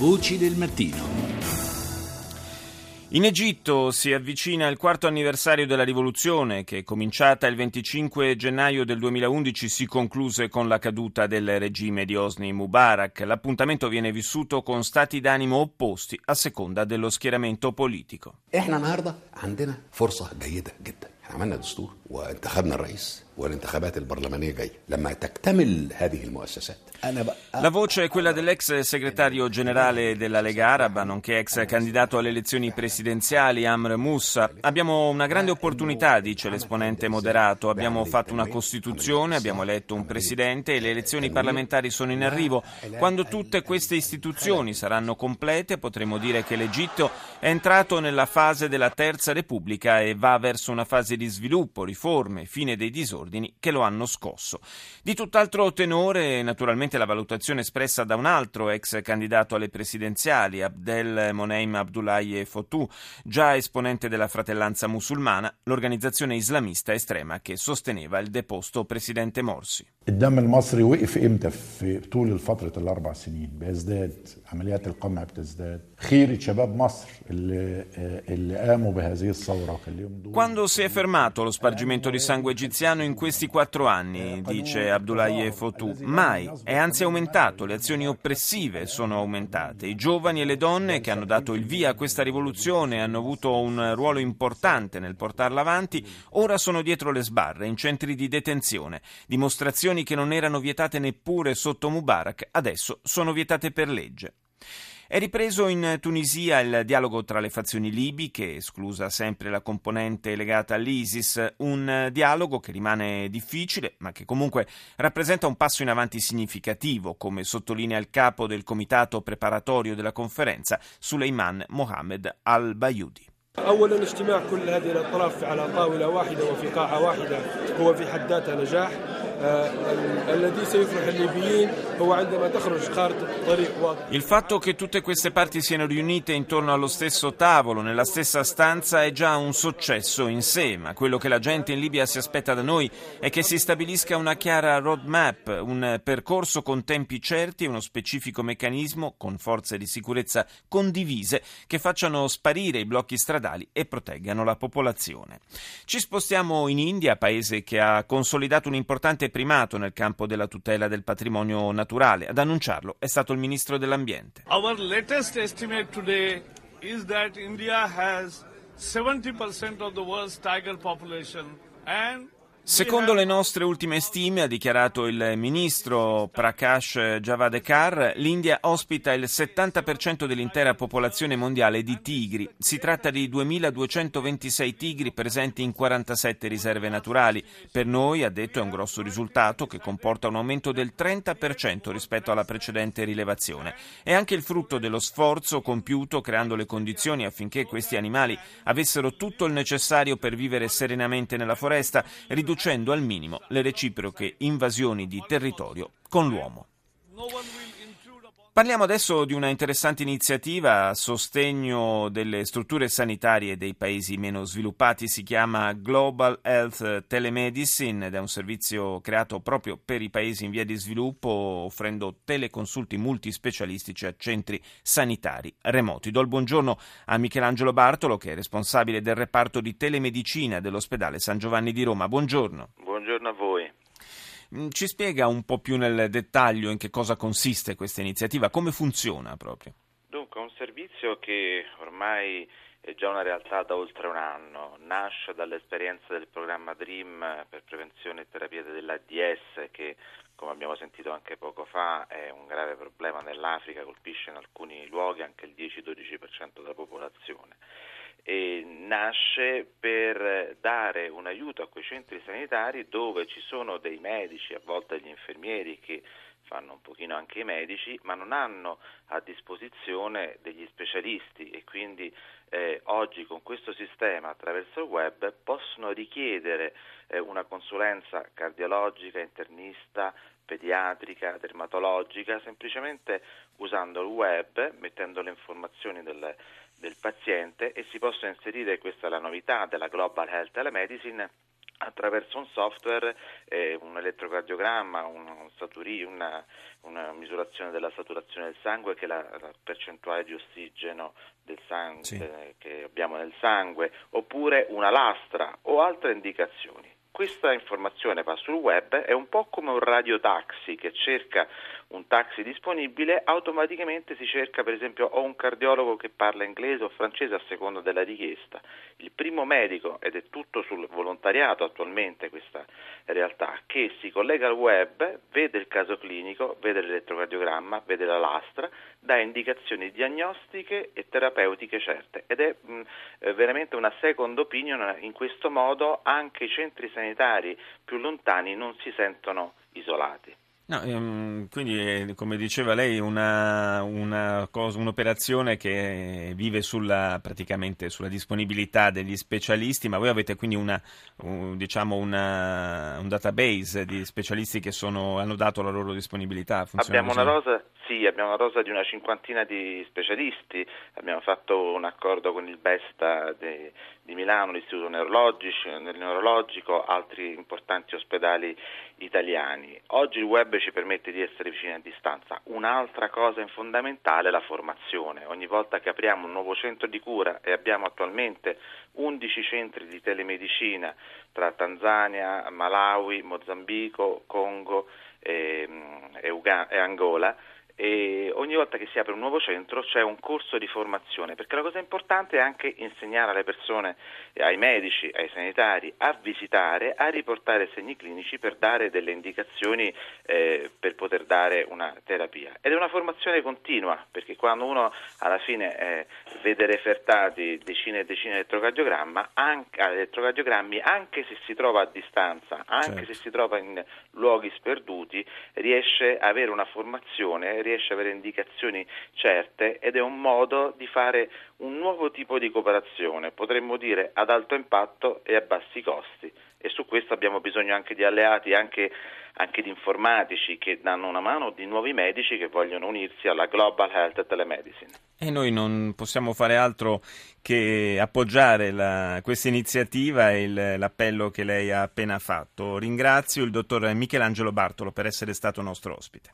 Voci del mattino. In Egitto si avvicina il quarto anniversario della rivoluzione che, cominciata il 25 gennaio del 2011, si concluse con la caduta del regime di Osni Mubarak. L'appuntamento viene vissuto con stati d'animo opposti a seconda dello schieramento politico. احنا النهارده عندنا فرصه جيده جدا عملنا دستور وانتخبنا الرئيس والانتخابات البرلمانيه جايه لما تكتمل هذه المؤسسات La voce è quella dell'ex segretario generale della Lega Araba, nonché ex candidato alle elezioni presidenziali Amr Moussa. Abbiamo una grande opportunità, dice l'esponente moderato. Abbiamo fatto una Costituzione, abbiamo eletto un presidente e le elezioni parlamentari sono in arrivo. Quando tutte queste istituzioni saranno complete potremo dire che l'Egitto è entrato nella fase della Terza Repubblica e va verso una fase di sviluppo, riforme, fine dei disordini che lo hanno scosso. Di tutt'altro tenore, naturalmente, la valutazione espressa da un altro ex candidato alle presidenziali, Abdel Moneim Abdullahi Fotou, già esponente della fratellanza musulmana, l'organizzazione islamista estrema che sosteneva il deposto presidente Morsi. الدم المصري وقف امتى في طول فترة الأربع سنين بيزداد عمليات القمع بتزداد خيرة شباب مصر اللي, اللي قاموا بهذه الثورة وخليهم دول Quando si è fermato lo spargimento di sangue egiziano in questi quattro anni, dice Abdoulaye Fotou? Mai, è anzi aumentato, le azioni oppressive sono aumentate, i giovani e le donne che hanno dato il via a questa rivoluzione hanno avuto un ruolo importante nel portarla avanti, ora sono dietro le sbarre, in centri di detenzione, dimostrazioni che non erano vietate neppure sotto Mubarak, adesso sono vietate per legge. È ripreso in Tunisia il dialogo tra le fazioni libiche, esclusa sempre la componente legata all'ISIS, un dialogo che rimane difficile, ma che comunque rappresenta un passo in avanti significativo, come sottolinea il capo del comitato preparatorio della conferenza, Suleiman Mohamed al-Bayudi. اولا اجتماع كل هذه الاطراف على طاوله واحده وفي قاعه واحده هو في حد ذاته نجاح الذي سيفرح الليبيين هو عندما تخرج خارطه طريق واضح Il fatto che tutte queste parti siano riunite intorno allo stesso tavolo, nella stessa stanza, è già un successo in sé, ma quello che la gente in Libia si aspetta da noi è che si stabilisca una chiara roadmap, un percorso con tempi certi e uno specifico meccanismo con forze di sicurezza condivise che facciano sparire i blocchi stradali e proteggano la popolazione. Ci spostiamo in India, paese che ha consolidato un importante primato nel campo della tutela del patrimonio naturale. Ad annunciarlo è stato il ministro dell'Ambiente. Our latest estimate today is that India has 70% of the world's tiger population and Secondo le nostre ultime stime, ha dichiarato il ministro Prakash Javadekar, l'India ospita il 70% dell'intera popolazione mondiale di tigri. Si tratta di 2226 tigri presenti in 47 riserve naturali. Per noi, ha detto, è un grosso risultato che comporta un aumento del 30% rispetto alla precedente rilevazione. È anche il frutto dello sforzo compiuto creando le condizioni affinché questi animali avessero tutto il necessario per vivere serenamente nella foresta, riducendo al minimo le reciproche invasioni di territorio con l'uomo. Parliamo adesso di una interessante iniziativa a sostegno delle strutture sanitarie dei paesi meno sviluppati, si chiama Global Health Telemedicine ed è un servizio creato proprio per i paesi in via di sviluppo, offrendo teleconsulti multispecialistici a centri sanitari remoti. Do il buongiorno a Michelangelo Bartolo, che è responsabile del reparto di telemedicina dell'ospedale San Giovanni di Roma. Buongiorno. Buongiorno a voi. Ci spiega un po' più nel dettaglio in che cosa consiste questa iniziativa, come funziona proprio? Dunque, un servizio che ormai è già una realtà da oltre un anno, nasce dall'esperienza del programma DREAM per prevenzione e terapia dell'ADS che, come abbiamo sentito anche poco fa, è un grave problema nell'Africa, colpisce in alcuni luoghi anche il 10-12% della popolazione nasce per dare un aiuto a quei centri sanitari dove ci sono dei medici, a volte degli infermieri che fanno un pochino anche i medici, ma non hanno a disposizione degli specialisti e quindi eh, oggi con questo sistema attraverso il web possono richiedere eh, una consulenza cardiologica, internista, pediatrica, dermatologica, semplicemente usando il web, mettendo le informazioni del, del paziente e si possono inserire, questa è la novità della Global Health Telemedicine, attraverso un software, eh, un elettrocardiogramma, un, un saturi, una, una, misurazione della saturazione del sangue che è la, la percentuale di ossigeno del sangue sì. che abbiamo nel sangue, oppure una lastra o altre indicazioni. Questa informazione va sul web, è un po' come un radiotaxi che cerca un taxi disponibile, automaticamente si cerca per esempio o un cardiologo che parla inglese o francese a seconda della richiesta. Il primo medico, ed è tutto sul volontariato attualmente questa realtà, che si collega al web, vede il caso clinico, vede l'elettrocardiogramma, vede la lastra, dà indicazioni diagnostiche e terapeutiche certe ed è mh, eh, veramente una second opinion, in questo modo anche i centri sanitari più lontani non si sentono isolati. No, ehm, quindi, come diceva lei, una, una cosa, un'operazione che vive sulla, praticamente sulla disponibilità degli specialisti, ma voi avete quindi una, un, diciamo una, un database di specialisti che sono, hanno dato la loro disponibilità? Abbiamo così? una rosa sì, abbiamo una rosa di una cinquantina di specialisti, abbiamo fatto un accordo con il BESTA di, di Milano, l'Istituto Neurologico, altri importanti ospedali italiani. Oggi il web ci permette di essere vicini a distanza. Un'altra cosa fondamentale è la formazione. Ogni volta che apriamo un nuovo centro di cura e abbiamo attualmente 11 centri di telemedicina tra Tanzania, Malawi, Mozambico, Congo e, e, Uga- e Angola, e ogni volta che si apre un nuovo centro c'è un corso di formazione, perché la cosa importante è anche insegnare alle persone, ai medici, ai sanitari a visitare, a riportare segni clinici per dare delle indicazioni eh, per poter dare una terapia. Ed è una formazione continua, perché quando uno alla fine eh, vede refertati decine e decine di elettrocardiogrammi, anche se si trova a distanza, anche certo. se si trova in luoghi sperduti, riesce a avere una formazione riesce ad avere indicazioni certe ed è un modo di fare un nuovo tipo di cooperazione, potremmo dire ad alto impatto e a bassi costi e su questo abbiamo bisogno anche di alleati, anche, anche di informatici che danno una mano, di nuovi medici che vogliono unirsi alla Global Health Telemedicine. E noi non possiamo fare altro che appoggiare questa iniziativa e il, l'appello che lei ha appena fatto. Ringrazio il dottor Michelangelo Bartolo per essere stato nostro ospite.